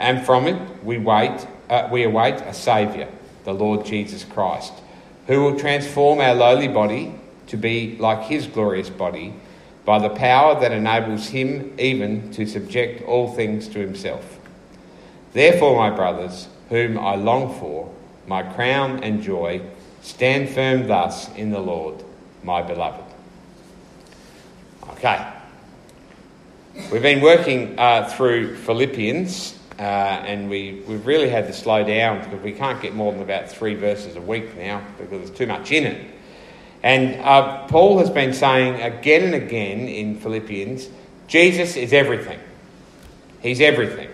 and from it we wait, uh, we await a Saviour, the Lord Jesus Christ, who will transform our lowly body to be like his glorious body by the power that enables him even to subject all things to himself. Therefore, my brothers, whom I long for, my crown and joy, stand firm thus in the Lord, my beloved. Okay. We've been working uh, through Philippians, uh, and we, we've really had to slow down because we can't get more than about three verses a week now because there's too much in it. And uh, Paul has been saying again and again in Philippians Jesus is everything. He's everything.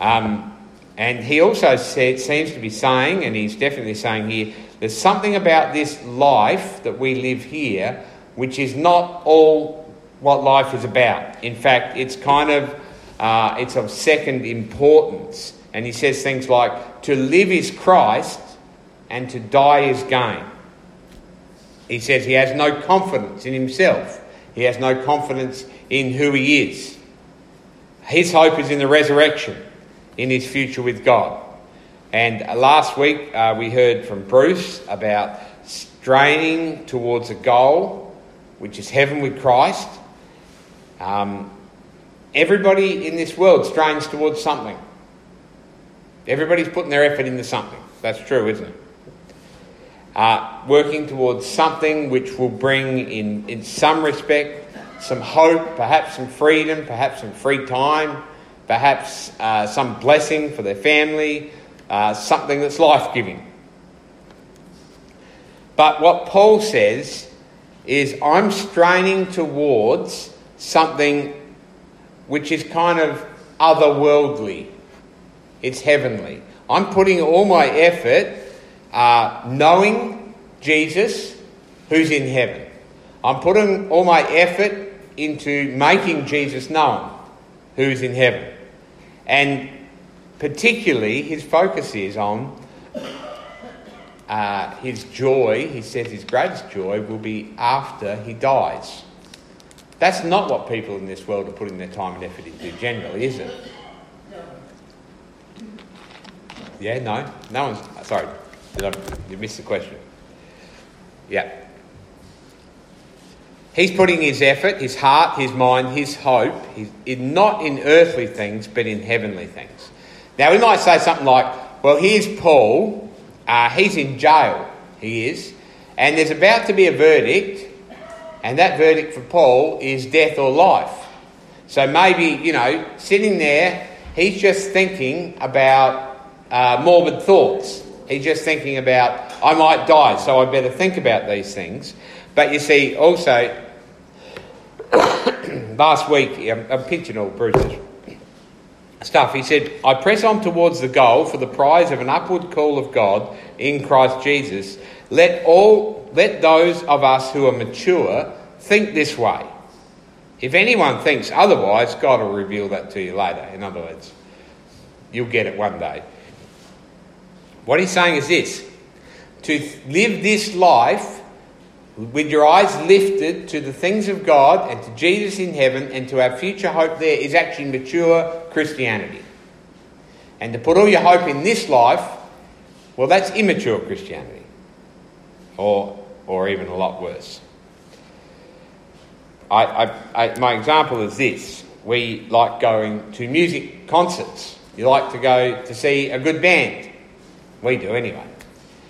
Um, and he also said, seems to be saying, and he's definitely saying here, there's something about this life that we live here which is not all what life is about. In fact, it's kind of uh, it's of second importance. And he says things like, "To live is Christ, and to die is gain." He says he has no confidence in himself. He has no confidence in who he is. His hope is in the resurrection, in his future with God. And last week uh, we heard from Bruce about straining towards a goal, which is heaven with Christ. Um, everybody in this world strains towards something. Everybody's putting their effort into something. That's true, isn't it? uh, working towards something which will bring, in, in some respect, some hope, perhaps some freedom, perhaps some free time, perhaps uh, some blessing for their family, uh, something that's life giving. But what Paul says is, I'm straining towards something which is kind of otherworldly, it's heavenly. I'm putting all my effort uh, knowing Jesus who's in heaven. I'm putting all my effort into making Jesus known who's in heaven. And particularly, his focus is on uh, his joy. He says his greatest joy will be after he dies. That's not what people in this world are putting their time and effort into generally, is it? Yeah, no? No one's. Sorry, I, you missed the question? Yeah. He's putting his effort, his heart, his mind, his hope, his, in, not in earthly things, but in heavenly things. Now, we might say something like, well, here's Paul, uh, he's in jail, he is, and there's about to be a verdict, and that verdict for Paul is death or life. So maybe, you know, sitting there, he's just thinking about uh, morbid thoughts. He's just thinking about, I might die, so I better think about these things. But you see, also, last week, I'm, pinching all Bruce's stuff. He said, I press on towards the goal for the prize of an upward call of God in Christ Jesus. Let all let those of us who are mature think this way. If anyone thinks otherwise, God will reveal that to you later. In other words, you'll get it one day. What he's saying is this to live this life with your eyes lifted to the things of God and to Jesus in heaven and to our future hope there is actually mature Christianity. And to put all your hope in this life, well, that's immature Christianity. Or, or even a lot worse. I, I, I, my example is this we like going to music concerts. You like to go to see a good band. We do anyway.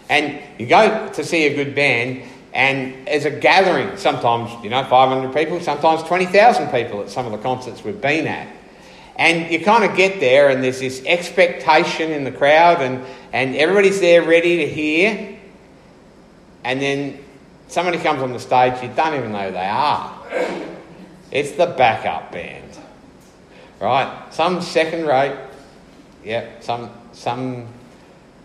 And you go to see a good band, and as a gathering, sometimes, you know, 500 people, sometimes 20,000 people at some of the concerts we've been at. And you kind of get there, and there's this expectation in the crowd, and, and everybody's there ready to hear. And then somebody comes on the stage, you don't even know who they are. It's the backup band, right? Some second rate, yeah, some, some,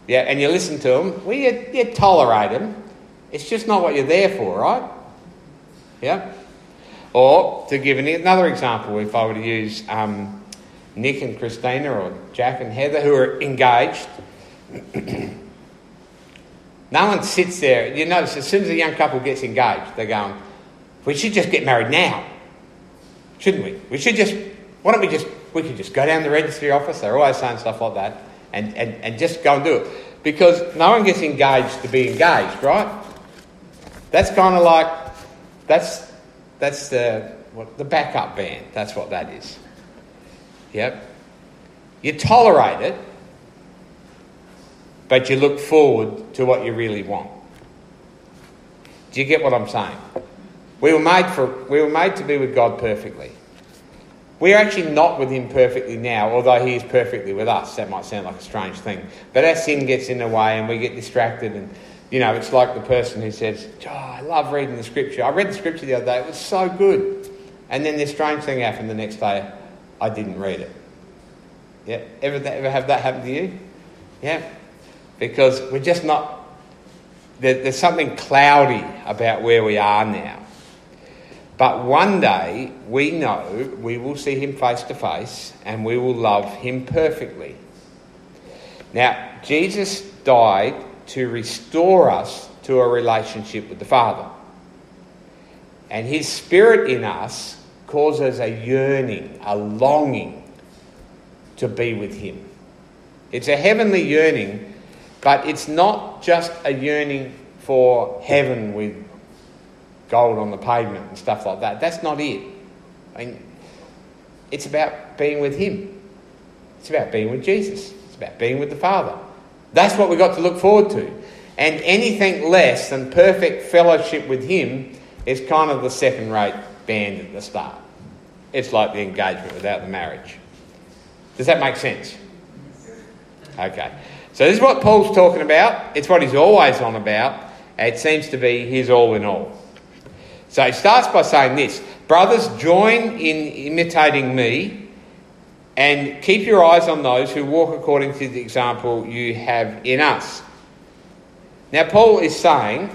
yeah, and you listen to them, well, you, you tolerate them. It's just not what you're there for, right? Yeah? Or, to give another example, if I were to use um, Nick and Christina or Jack and Heather who are engaged, no one sits there. You notice as soon as a young couple gets engaged, they're going, we should just get married now, shouldn't we? We should just, why don't we just, we could just go down the registry office, they're always saying stuff like that, and, and, and just go and do it. Because no one gets engaged to be engaged, right? That's kind of like, that's, that's the, what, the backup band. That's what that is. Yep. You tolerate it, but you look forward to what you really want. Do you get what I'm saying? We were made for we were made to be with God perfectly. We are actually not with Him perfectly now, although He is perfectly with us. That might sound like a strange thing. But our sin gets in the way and we get distracted and you know, it's like the person who says, oh, I love reading the scripture. I read the scripture the other day, it was so good. And then this strange thing happened the next day, I didn't read it. Yeah, ever, ever have that happen to you? Yeah, because we're just not, there, there's something cloudy about where we are now. But one day we know we will see him face to face and we will love him perfectly. Now, Jesus died to restore us to a relationship with the Father. And his spirit in us causes a yearning, a longing to be with him. It's a heavenly yearning, but it's not just a yearning for heaven with gold on the pavement and stuff like that. That's not it. I mean, it's about being with him. It's about being with Jesus. It's about being with the Father. That's what we've got to look forward to. And anything less than perfect fellowship with Him is kind of the second rate band at the start. It's like the engagement without the marriage. Does that make sense? Okay. So this is what Paul's talking about. It's what he's always on about. It seems to be his all in all. So he starts by saying this Brothers, join in imitating me and keep your eyes on those who walk according to the example you have in us. Now, Paul is saying,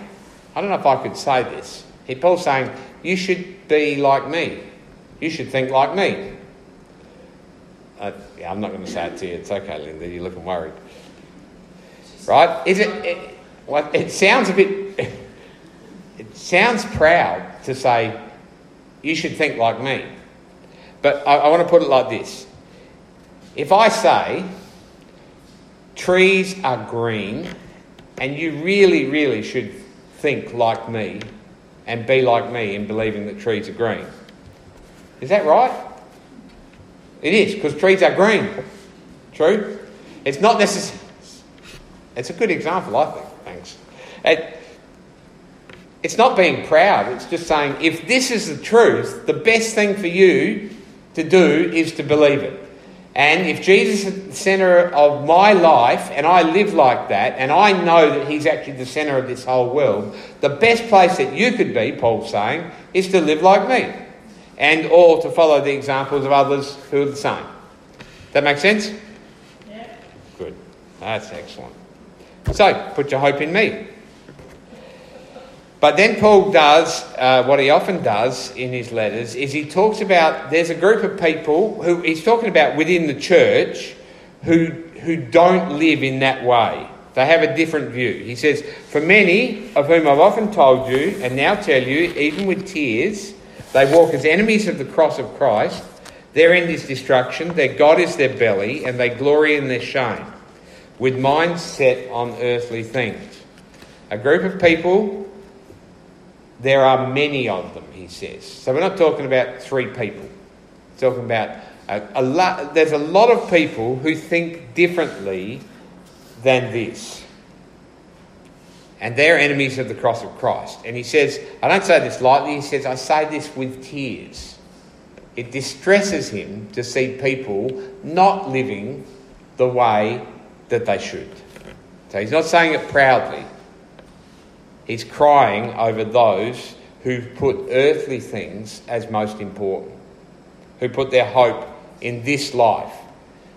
I don't know if I could say this. He, Paul's saying, you should be like me. You should think like me. Uh, yeah, I'm not going to say it to you. It's okay, Linda. You're looking worried. Right? Is it? it well, it sounds a bit. It sounds proud to say, you should think like me. But I, I want to put it like this if I say trees are green and you really, really should think like me and be like me in believing that trees are green, is that right? It is, because trees are green. True? It's not necessary. It's a good example, I think. Thanks. It, it's not being proud, it's just saying if this is the truth, the best thing for you to do is to believe it. And if Jesus is the centre of my life and I live like that and I know that He's actually the centre of this whole world, the best place that you could be, Paul's saying, is to live like me and or to follow the examples of others who are the same. That make sense? Yeah. Good. That's excellent. So, put your hope in me. But then Paul does uh, what he often does in his letters is he talks about there's a group of people who he's talking about within the church who who don't live in that way. They have a different view. He says, For many of whom I've often told you and now tell you, even with tears, they walk as enemies of the cross of Christ. Their end is destruction, their God is their belly, and they glory in their shame, with minds set on earthly things. A group of people there are many of them, he says. So we're not talking about three people. We're talking about a, a lot, there's a lot of people who think differently than this. And they're enemies of the cross of Christ. And he says, I don't say this lightly, he says, I say this with tears. It distresses him to see people not living the way that they should. So he's not saying it proudly. He's crying over those who put earthly things as most important, who put their hope in this life.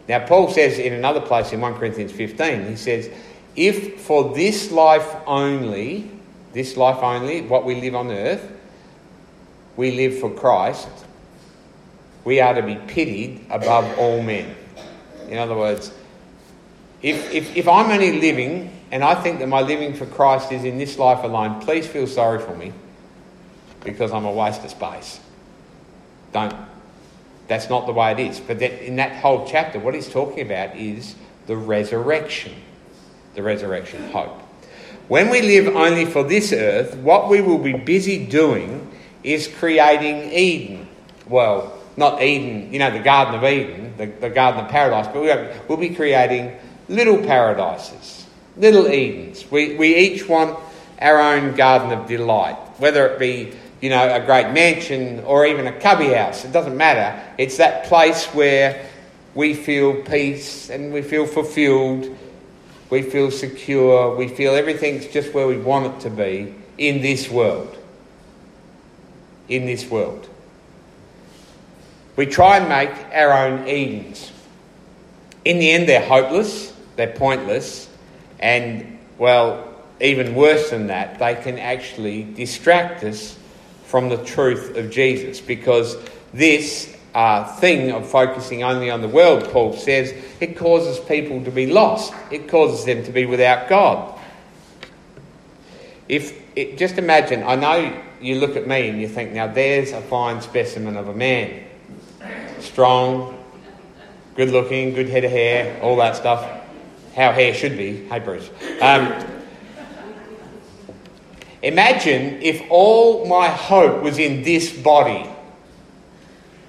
Now, Paul says in another place in 1 Corinthians 15, he says, If for this life only, this life only, what we live on earth, we live for Christ, we are to be pitied above all men. In other words, if, if, if I'm only living and I think that my living for Christ is in this life alone, please feel sorry for me because I'm a waste of space. Don't. That's not the way it is. But in that whole chapter, what he's talking about is the resurrection. The resurrection hope. When we live only for this earth, what we will be busy doing is creating Eden. Well, not Eden, you know, the Garden of Eden, the, the Garden of Paradise, but we'll be creating little paradises, little Edens. We, we each want our own Garden of Delight, whether it be, you know, a great mansion or even a cubby house. It doesn't matter. It's that place where we feel peace and we feel fulfilled, we feel secure, we feel everything's just where we want it to be in this world. In this world. We try and make our own Edens. In the end, they're hopeless, they're pointless, and, well, even worse than that, they can actually distract us from the truth of Jesus because this uh, thing of focusing only on the world, Paul says, it causes people to be lost. It causes them to be without God. If it, just imagine, I know you look at me and you think, now there's a fine specimen of a man strong, good looking, good head of hair, all that stuff. How hair should be. Hey, Bruce. Um, imagine if all my hope was in this body,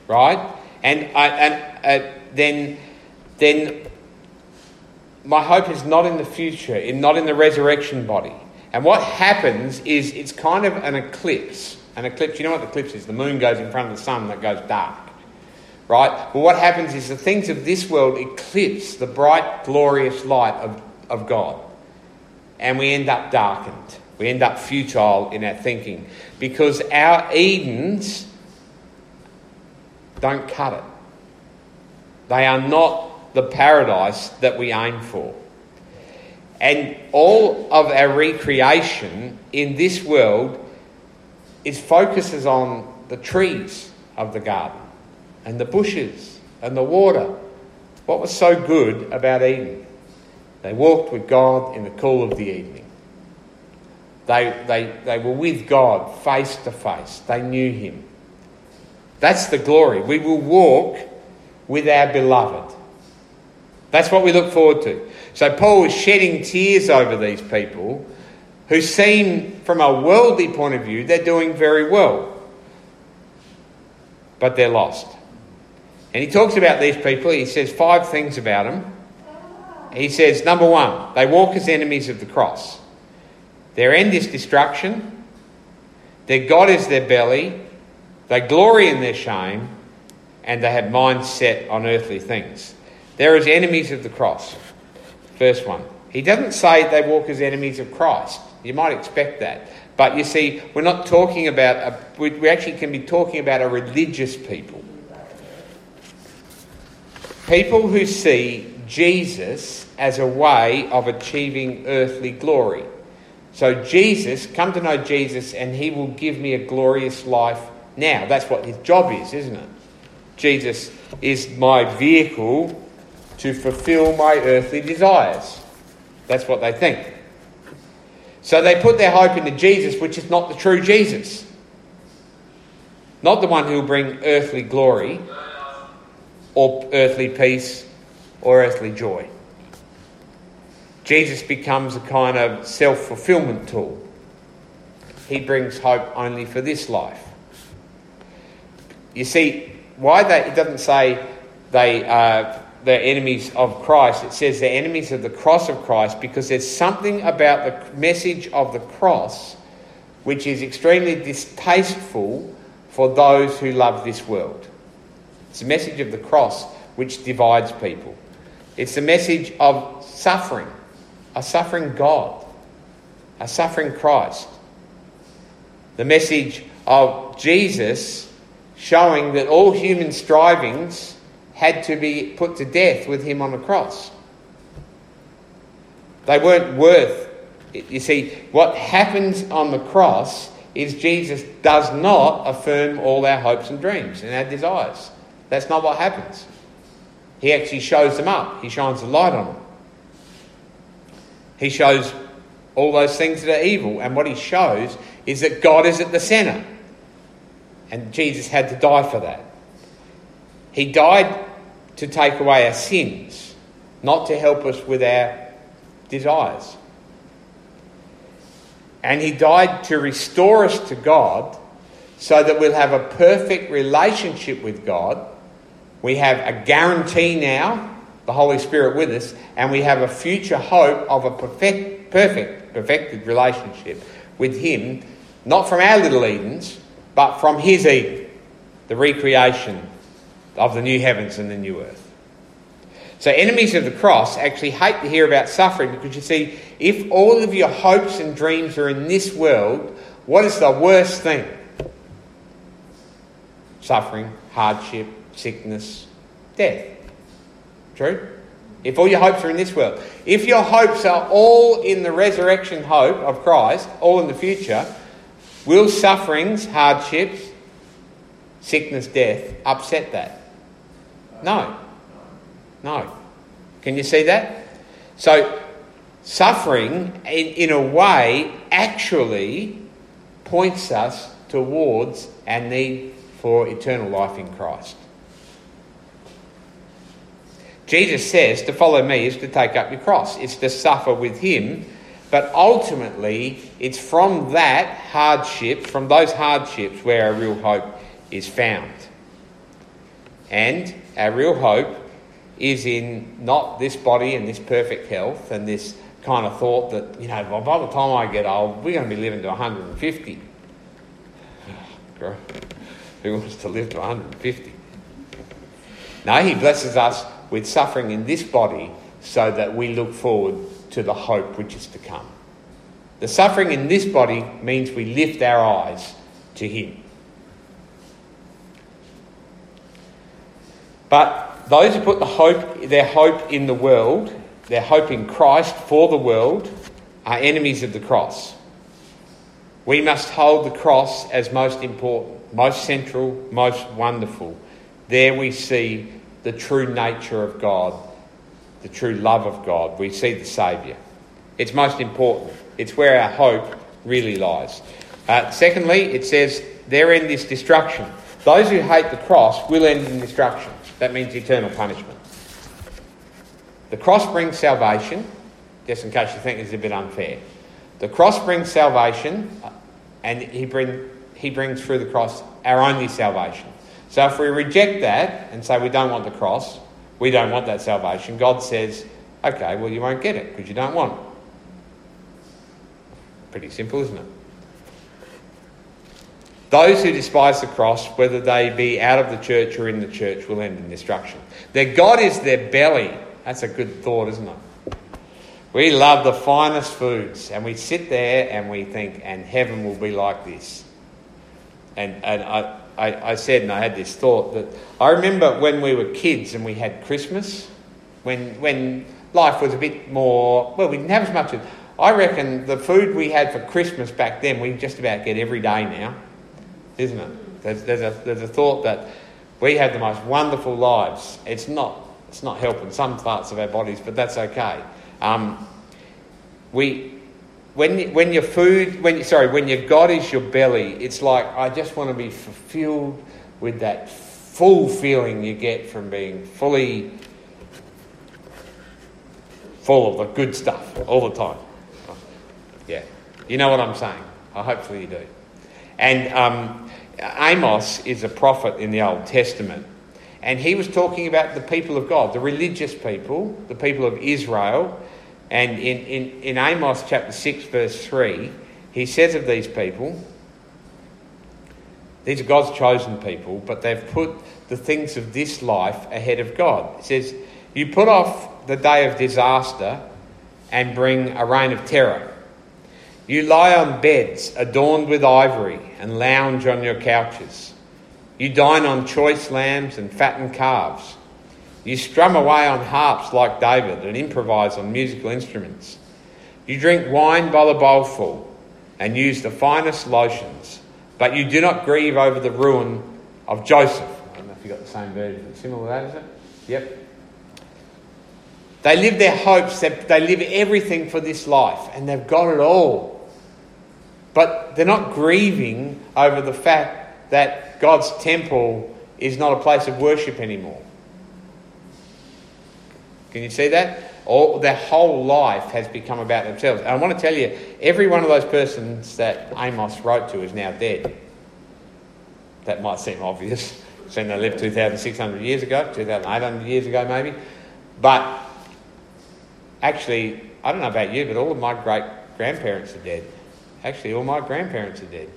right? And, I, and uh, then, then my hope is not in the future, in, not in the resurrection body. And what happens is it's kind of an eclipse. An eclipse, you know what the eclipse is? The moon goes in front of the sun that goes dark right? Well, what happens is the things of this world eclipse the bright, glorious light of, of God. And we end up darkened. We end up futile in our thinking because our Edens don't cut it. They are not the paradise that we aim for. And all of our recreation in this world is focuses on the trees of the garden and the bushes and the water. What was so good about Eden? They walked with God in the cool of the evening. They, they, they were with God face to face. They knew Him. That's the glory. We will walk with our beloved. That's what we look forward to. So Paul is shedding tears over these people who seem, from a worldly point of view, they're doing very well. But they're lost. And he talks about these people. He says five things about them. He says, number one, they walk as enemies of the cross. Their end is destruction. Their God is their belly. They glory in their shame. And they have minds set on earthly things. They're as enemies of the cross. First one. He doesn't say they walk as enemies of Christ. You might expect that. But you see, we're not talking about, a, we actually can be talking about a religious people. People who see Jesus as a way of achieving earthly glory. So, Jesus, come to know Jesus, and he will give me a glorious life now. That's what his job is, isn't it? Jesus is my vehicle to fulfill my earthly desires. That's what they think. So they put their hope into Jesus, which is not the true Jesus. Not the one who will bring earthly glory, or earthly peace or earthly joy. Jesus becomes a kind of self fulfillment tool. He brings hope only for this life. You see, why they, it doesn't say they uh, are they're enemies of Christ. It says they're enemies of the cross of Christ because there's something about the message of the cross which is extremely distasteful for those who love this world. It's the message of the cross which divides people. It's the message of suffering, a suffering God, a suffering Christ. The message of Jesus showing that all human strivings had to be put to death with him on the cross. They weren't worth. it. You see, what happens on the cross is Jesus does not affirm all our hopes and dreams and our desires. That's not what happens. He actually shows them up, He shines a light on them. He shows all those things that are evil, and what He shows is that God is at the centre. And Jesus had to die for that. He died to take away our sins, not to help us with our desires. And he died to restore us to God so that we'll have a perfect relationship with God. We have a guarantee now, the Holy Spirit with us, and we have a future hope of a perfect, perfect perfected relationship with Him, not from our little Edens, but from His Eden, the recreation of the new heavens and the new earth. So, enemies of the cross actually hate to hear about suffering because you see, if all of your hopes and dreams are in this world, what is the worst thing? Suffering, hardship, sickness, death. True? If all your hopes are in this world. If your hopes are all in the resurrection hope of Christ, all in the future, will sufferings, hardships, sickness, death upset that? No. No. Can you see that? So, suffering, in, in a way, actually points us towards our need for eternal life in Christ. Jesus says to follow me is to take up your cross, it's to suffer with Him, but ultimately it's from that hardship, from those hardships, where our real hope is found. And our real hope is in not this body and this perfect health and this kind of thought that, you know, well, by the time I get old, we're going to be living to 150. Who wants to live to 150? No, he blesses us with suffering in this body so that we look forward to the hope which is to come. The suffering in this body means we lift our eyes to him. But those who put the hope, their hope in the world, their hope in Christ for the world, are enemies of the cross. We must hold the cross as most important, most central, most wonderful. There we see the true nature of God, the true love of God. We see the Saviour. It's most important. It's where our hope really lies. Uh, secondly, it says, their end is destruction. Those who hate the cross will end in destruction. That means eternal punishment. The cross brings salvation, just in case you think it's a bit unfair. The cross brings salvation, uh, and he, bring, he brings through the cross our only salvation. So if we reject that and say we don't want the cross, we don't want that salvation, God says, okay, well, you won't get it because you don't want it. Pretty simple, isn't it? Those who despise the cross, whether they be out of the church or in the church, will end in destruction. Their God is their belly. That's a good thought, isn't it? We love the finest foods, and we sit there and we think, and heaven will be like this. And, and I, I, I said, and I had this thought that I remember when we were kids and we had Christmas, when, when life was a bit more, well, we didn't have as much. I reckon the food we had for Christmas back then, we just about get every day now isn't it? There's, there's, a, there's a thought that we have the most wonderful lives. It's not, it's not helping some parts of our bodies, but that's okay. Um, we, when, when your food, when, sorry, when your God is your belly, it's like, I just want to be fulfilled with that full feeling you get from being fully full of the good stuff all the time. Yeah. You know what I'm saying? I hopefully you do. And um, Amos is a prophet in the Old Testament, and he was talking about the people of God, the religious people, the people of Israel. And in, in, in Amos chapter 6, verse 3, he says of these people, these are God's chosen people, but they've put the things of this life ahead of God. He says, You put off the day of disaster and bring a reign of terror. You lie on beds adorned with ivory and lounge on your couches. You dine on choice lambs and fattened calves. You strum away on harps like David and improvise on musical instruments. You drink wine by the bowlful and use the finest lotions, but you do not grieve over the ruin of Joseph. I don't know if you got the same version. Similar to that, is it? Yep. They live their hopes, they live everything for this life, and they've got it all. But they're not grieving over the fact that God's temple is not a place of worship anymore. Can you see that? All, their whole life has become about themselves. And I want to tell you, every one of those persons that Amos wrote to is now dead. That might seem obvious, seeing they lived 2,600 years ago, 2,800 years ago maybe. But actually, I don't know about you, but all of my great grandparents are dead. Actually, all my grandparents are dead.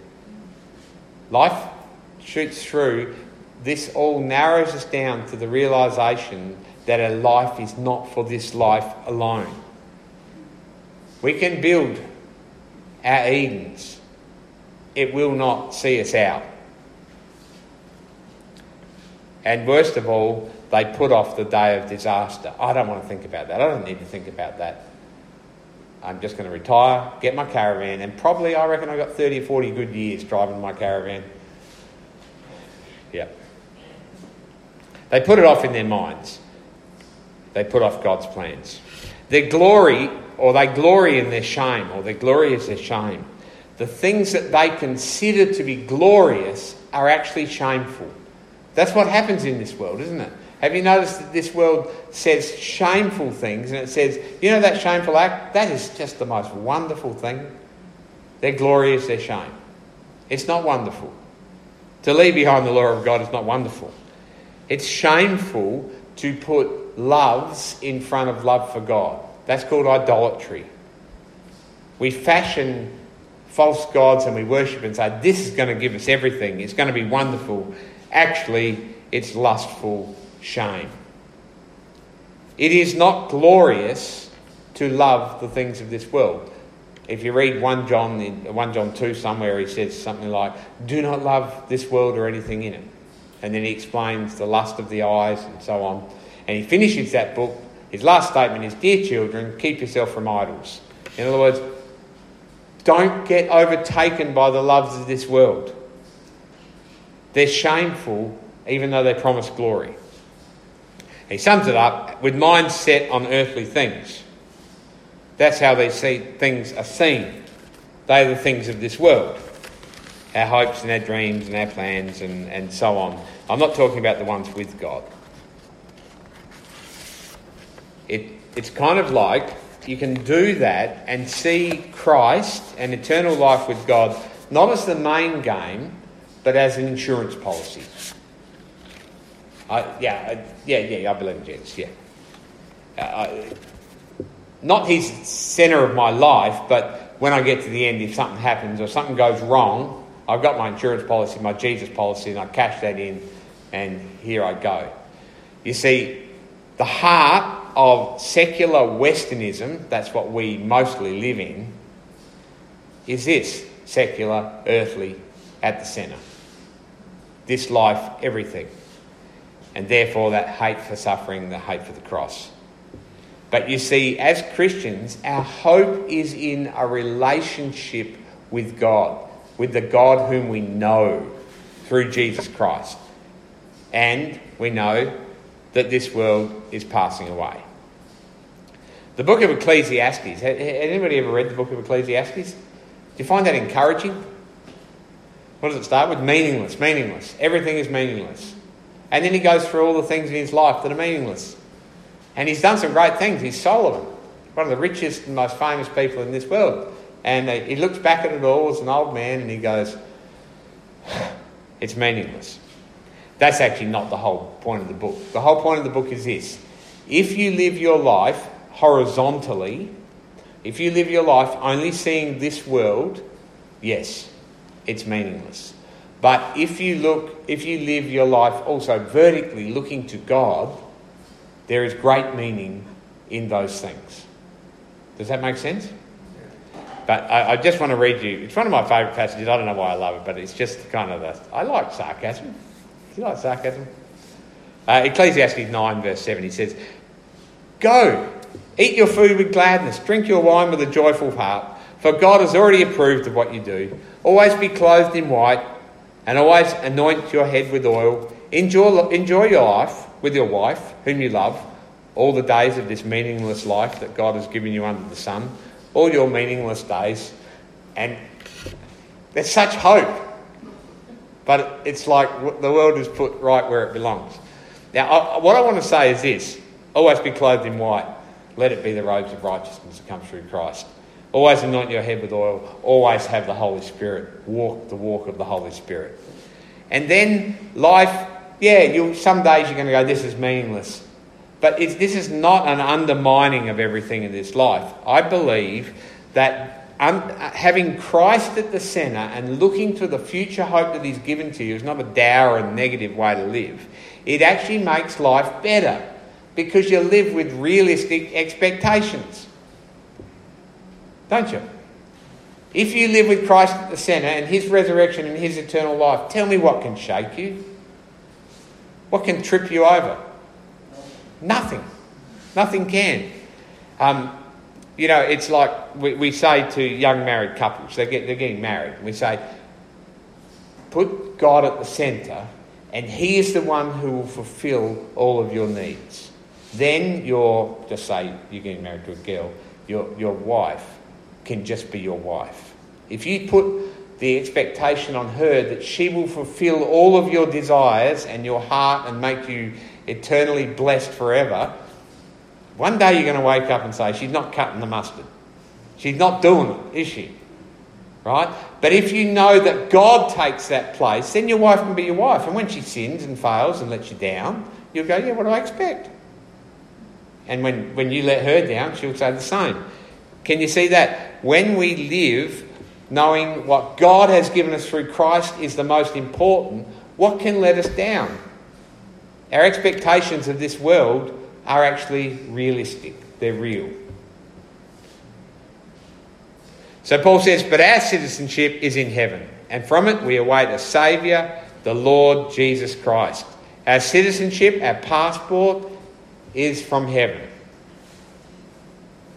Life shoots through. This all narrows us down to the realization that a life is not for this life alone. We can build our Edens, it will not see us out. And worst of all, they put off the day of disaster. I don't want to think about that. I don't need to think about that. I'm just going to retire, get my caravan, and probably I reckon I got 30 or 40 good years driving my caravan. Yeah. They put it off in their minds. They put off God's plans. Their glory, or they glory in their shame, or their glory is their shame. The things that they consider to be glorious are actually shameful. That's what happens in this world, isn't it? Have you noticed that this world says shameful things and it says, you know, that shameful act? That is just the most wonderful thing. Their glory is their shame. It's not wonderful. To leave behind the law of God is not wonderful. It's shameful to put loves in front of love for God. That's called idolatry. We fashion false gods and we worship and say, This is going to give us everything. It's going to be wonderful. Actually, it's lustful shame. It is not glorious to love the things of this world. If you read 1 John, 1 John 2 somewhere, he says something like, Do not love this world or anything in it. And then he explains the lust of the eyes and so on. And he finishes that book. His last statement is Dear children, keep yourself from idols. In other words, don't get overtaken by the loves of this world. They're shameful, even though they promise glory. He sums it up with minds set on earthly things. That's how they see things are seen. They are the things of this world our hopes and our dreams and our plans and, and so on. I'm not talking about the ones with God. It, it's kind of like you can do that and see Christ and eternal life with God not as the main game, but as an insurance policy. I, yeah, yeah, yeah, I believe in Jesus, yeah. Uh, not his centre of my life, but when I get to the end, if something happens or something goes wrong, I've got my insurance policy, my Jesus policy, and I cash that in, and here I go. You see, the heart of secular Westernism, that's what we mostly live in, is this secular, earthly, at the centre. This life, everything. And therefore, that hate for suffering, the hate for the cross. But you see, as Christians, our hope is in a relationship with God, with the God whom we know through Jesus Christ. And we know that this world is passing away. The book of Ecclesiastes, has anybody ever read the book of Ecclesiastes? Do you find that encouraging? What does it start with? Meaningless, meaningless. Everything is meaningless. And then he goes through all the things in his life that are meaningless. And he's done some great things. He's Solomon, one of the richest and most famous people in this world. And uh, he looks back at it all as an old man and he goes, it's meaningless. That's actually not the whole point of the book. The whole point of the book is this if you live your life horizontally, if you live your life only seeing this world, yes, it's meaningless. But if you look, if you live your life also vertically looking to God, there is great meaning in those things. Does that make sense? But I, I, just want to read you. It's one of my favourite passages. I don't know why I love it, but it's just kind of the. I like sarcasm. You like sarcasm? Uh, Ecclesiastes 9, verse 7, he says, Go, eat your food with gladness, drink your wine with a joyful heart, for God has already approved of what you do. Always be clothed in white, and always anoint your head with oil. Enjoy, enjoy your life with your wife, whom you love, all the days of this meaningless life that God has given you under the sun, all your meaningless days. And there's such hope. But it's like the world is put right where it belongs. Now, I, what I want to say is this always be clothed in white. Let it be the robes of righteousness that come through Christ. Always anoint your head with oil. Always have the Holy Spirit. Walk the walk of the Holy Spirit. And then life, yeah, you some days you're going to go, this is meaningless. But this is not an undermining of everything in this life. I believe that un, having Christ at the centre and looking to the future hope that He's given to you is not a dour and negative way to live. It actually makes life better because you live with realistic expectations. Don't you? If you live with Christ at the centre and His resurrection and His eternal life, tell me what can shake you? What can trip you over? Nothing. Nothing can. Um, you know, it's like we, we say to young married couples, they get, they're getting married, we say, put God at the centre, and He is the one who will fulfil all of your needs. Then your, just say you're getting married to a girl, your, your wife can just be your wife. If you put the expectation on her that she will fulfill all of your desires and your heart and make you eternally blessed forever, one day you're going to wake up and say, She's not cutting the mustard. She's not doing it, is she? Right? But if you know that God takes that place, then your wife can be your wife. And when she sins and fails and lets you down, you'll go, Yeah, what do I expect? And when, when you let her down, she'll say the same. Can you see that? When we live knowing what God has given us through Christ is the most important, what can let us down? Our expectations of this world are actually realistic, they're real. So Paul says, But our citizenship is in heaven, and from it we await a Saviour, the Lord Jesus Christ. Our citizenship, our passport, is from heaven.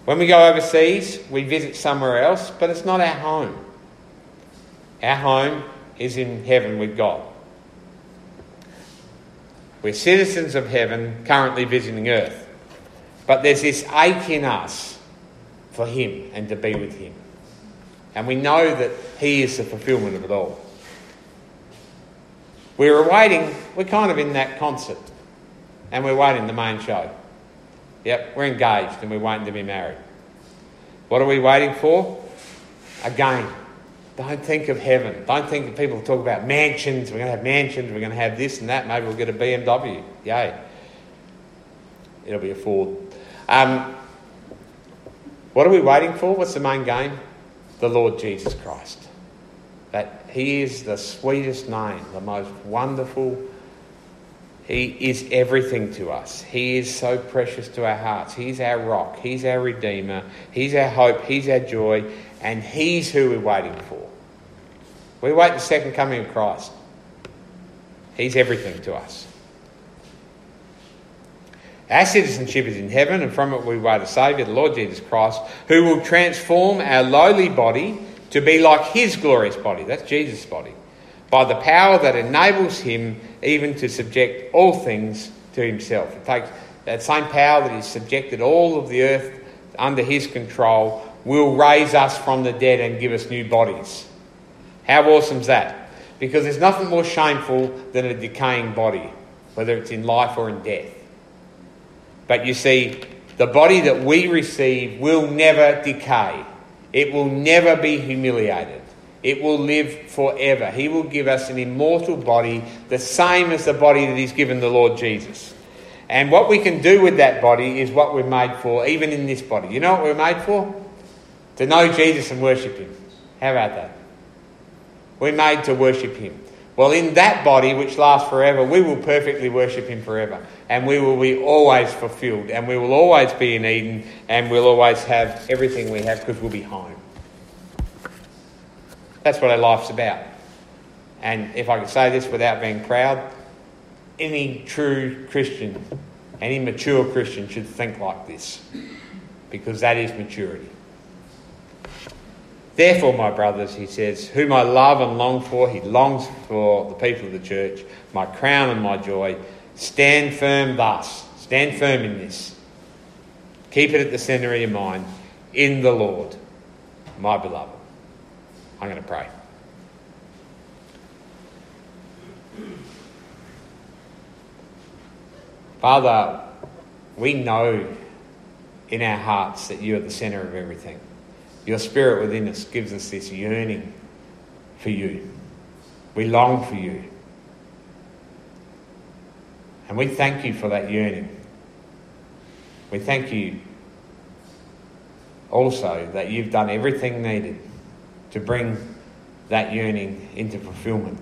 When we go overseas, we visit somewhere else, but it's not our home. Our home is in heaven with God. We're citizens of heaven, currently visiting earth. But there's this ache in us for Him and to be with Him. And we know that He is the fulfillment of it all. We're awaiting, we're kind of in that concert, and we're waiting the main show. Yep, we're engaged and we're waiting to be married. What are we waiting for? Again, don't think of heaven. Don't think that people talk about mansions. We're going to have mansions. We're going to have this and that. Maybe we'll get a BMW. Yay. It'll be a Ford. Um, what are we waiting for? What's the main game? The Lord Jesus Christ. That He is the sweetest name, the most wonderful. He is everything to us. He is so precious to our hearts. He's our rock. He's our Redeemer. He's our hope. He's our joy. And He's who we're waiting for. We wait the second coming of Christ. He's everything to us. Our citizenship is in heaven, and from it we wait a Saviour, the Lord Jesus Christ, who will transform our lowly body to be like His glorious body. That's Jesus' body. By the power that enables Him even to subject all things to Himself. It takes that same power that He's subjected all of the earth under His control will raise us from the dead and give us new bodies. How awesome is that? Because there's nothing more shameful than a decaying body, whether it's in life or in death. But you see, the body that we receive will never decay, it will never be humiliated. It will live forever. He will give us an immortal body, the same as the body that He's given the Lord Jesus. And what we can do with that body is what we're made for, even in this body. You know what we're made for? To know Jesus and worship Him. How about that? We're made to worship Him. Well, in that body which lasts forever, we will perfectly worship Him forever. And we will be always fulfilled. And we will always be in Eden. And we'll always have everything we have because we'll be home. That's what our life's about. And if I can say this without being proud, any true Christian, any mature Christian should think like this, because that is maturity. Therefore, my brothers, he says, whom I love and long for, he longs for the people of the church, my crown and my joy. Stand firm thus. Stand firm in this. Keep it at the centre of your mind in the Lord, my beloved. I'm going to pray. Father, we know in our hearts that you are the centre of everything. Your spirit within us gives us this yearning for you. We long for you. And we thank you for that yearning. We thank you also that you've done everything needed to bring that yearning into fulfillment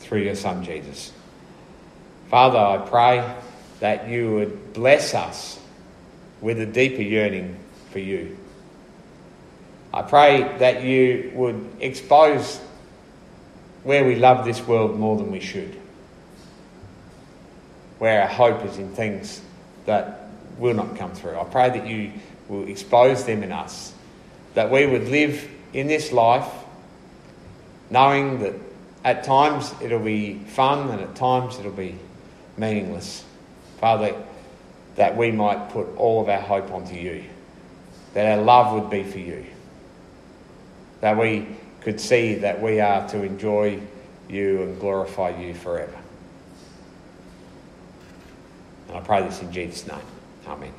through your Son Jesus. Father, I pray that you would bless us with a deeper yearning for you. I pray that you would expose where we love this world more than we should, where our hope is in things that will not come through. I pray that you will expose them in us, that we would live in this life knowing that at times it'll be fun and at times it'll be meaningless. Father, that we might put all of our hope onto you, that our love would be for you, that we could see that we are to enjoy you and glorify you forever. And I pray this in Jesus' name. Amen.